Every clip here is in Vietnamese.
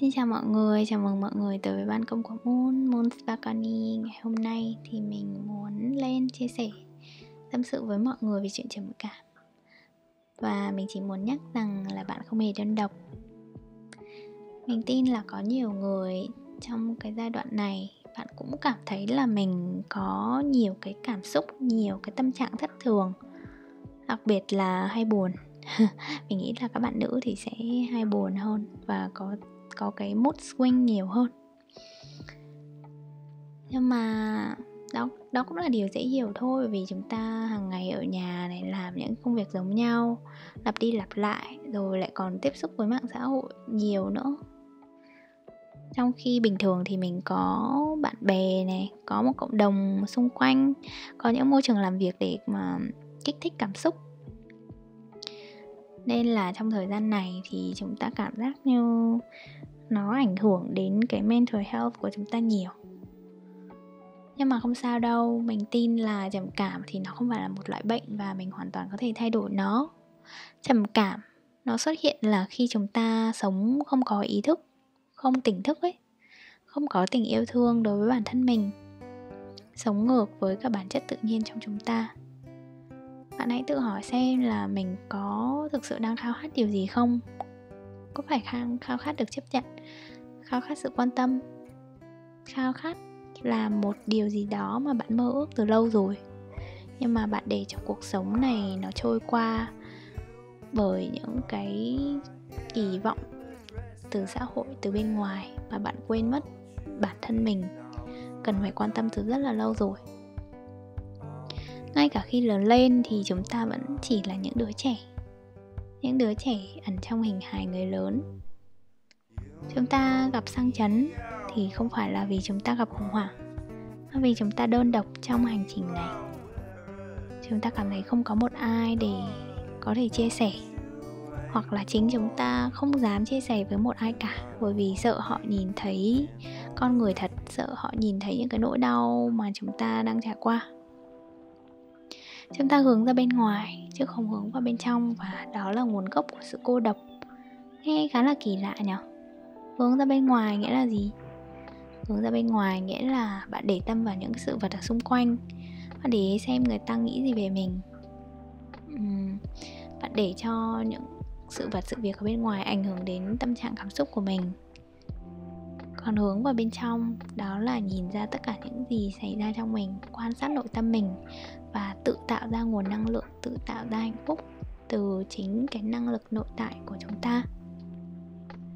Xin chào mọi người, chào mừng mọi người tới với ban công của Moon, Moon Spakani Ngày hôm nay thì mình muốn lên chia sẻ tâm sự với mọi người về chuyện trầm cảm. Và mình chỉ muốn nhắc rằng là bạn không hề đơn độc. Mình tin là có nhiều người trong cái giai đoạn này Bạn cũng cảm thấy là mình có nhiều cái cảm xúc, nhiều cái tâm trạng thất thường. Đặc biệt là hay buồn. Mình nghĩ là các bạn nữ thì sẽ hay buồn hơn và có có cái mood swing nhiều hơn. Nhưng mà đó đó cũng là điều dễ hiểu thôi vì chúng ta hàng ngày ở nhà này làm những công việc giống nhau, lặp đi lặp lại, rồi lại còn tiếp xúc với mạng xã hội nhiều nữa. Trong khi bình thường thì mình có bạn bè này, có một cộng đồng xung quanh, có những môi trường làm việc để mà kích thích cảm xúc nên là trong thời gian này thì chúng ta cảm giác như nó ảnh hưởng đến cái mental health của chúng ta nhiều. Nhưng mà không sao đâu, mình tin là trầm cảm thì nó không phải là một loại bệnh và mình hoàn toàn có thể thay đổi nó. Trầm cảm, nó xuất hiện là khi chúng ta sống không có ý thức, không tỉnh thức ấy, không có tình yêu thương đối với bản thân mình, sống ngược với cả bản chất tự nhiên trong chúng ta bạn hãy tự hỏi xem là mình có thực sự đang khao khát điều gì không? Có phải khao, khao khát được chấp nhận? Khao khát sự quan tâm? Khao khát là một điều gì đó mà bạn mơ ước từ lâu rồi. Nhưng mà bạn để cho cuộc sống này nó trôi qua bởi những cái kỳ vọng từ xã hội từ bên ngoài mà bạn quên mất bản thân mình. Cần phải quan tâm từ rất là lâu rồi ngay cả khi lớn lên thì chúng ta vẫn chỉ là những đứa trẻ. Những đứa trẻ ẩn trong hình hài người lớn. Chúng ta gặp sang chấn thì không phải là vì chúng ta gặp khủng hoảng, mà vì chúng ta đơn độc trong hành trình này. Chúng ta cảm thấy không có một ai để có thể chia sẻ, hoặc là chính chúng ta không dám chia sẻ với một ai cả, bởi vì sợ họ nhìn thấy con người thật, sợ họ nhìn thấy những cái nỗi đau mà chúng ta đang trải qua chúng ta hướng ra bên ngoài, chứ không hướng vào bên trong, và đó là nguồn gốc của sự cô độc. Nghe khá là kỳ lạ nhỉ hướng ra bên ngoài nghĩa là gì? Hướng ra bên ngoài nghĩa là bạn để tâm vào những sự vật ở xung quanh, bạn để xem người ta nghĩ gì về mình. Bạn để cho những sự vật, sự việc ở bên ngoài ảnh hưởng đến tâm trạng cảm xúc của mình còn hướng vào bên trong, đó là nhìn ra tất cả những gì xảy ra trong mình, quan sát nội tâm mình và tự tạo ra nguồn năng lượng, tự tạo ra hạnh phúc từ chính cái năng lực nội tại của chúng ta.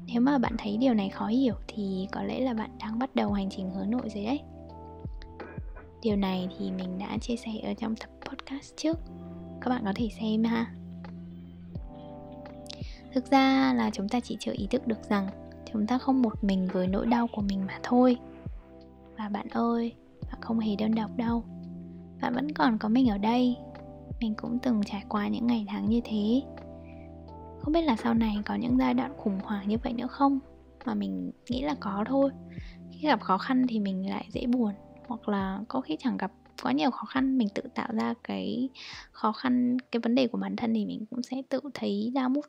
Nếu mà bạn thấy điều này khó hiểu thì có lẽ là bạn đang bắt đầu hành trình hướng nội rồi đấy. Điều này thì mình đã chia sẻ ở trong tập podcast trước. Các bạn có thể xem ha. Thực ra là chúng ta chỉ chưa ý thức được rằng chúng ta không một mình với nỗi đau của mình mà thôi. Và bạn ơi bạn không hề đơn độc đâu. Bạn vẫn còn có mình ở đây. Mình cũng từng trải qua những ngày tháng như thế. Không biết là sau này có những giai đoạn khủng hoảng như vậy nữa không? Mà mình nghĩ là có thôi. Khi gặp khó khăn thì mình lại dễ buồn. Hoặc là có khi chẳng gặp quá nhiều khó khăn, mình tự tạo ra cái khó khăn, cái vấn đề của bản thân thì mình cũng sẽ tự thấy đau mút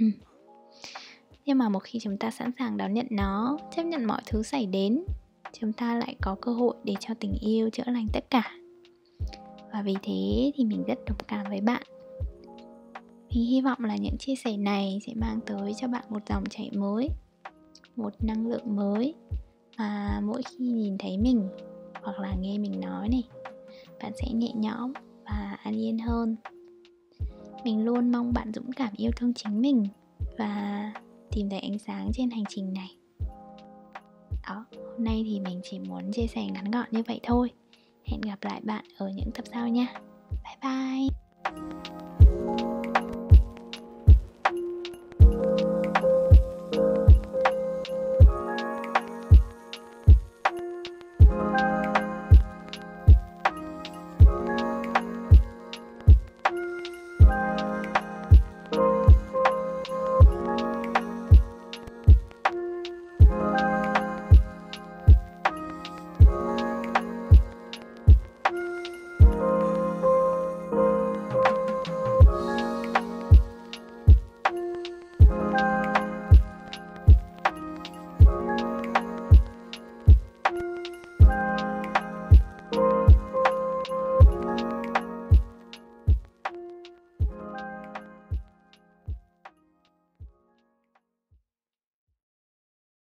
nhưng mà một khi chúng ta sẵn sàng đón nhận nó, chấp nhận mọi thứ xảy đến, chúng ta lại có cơ hội để cho tình yêu chữa lành tất cả. Và vì thế thì mình rất đồng cảm với bạn. Mình hy vọng là những chia sẻ này sẽ mang tới cho bạn một dòng chảy mới, một năng lượng mới mà mỗi khi nhìn thấy mình hoặc là nghe mình nói này, bạn sẽ nhẹ nhõm và an yên hơn. Mình luôn mong bạn dũng cảm yêu thương chính mình và tìm thấy ánh sáng trên hành trình này. Đó, hôm nay thì mình chỉ muốn chia sẻ ngắn gọn như vậy thôi. Hẹn gặp lại bạn ở những tập sau nha. Bye bye.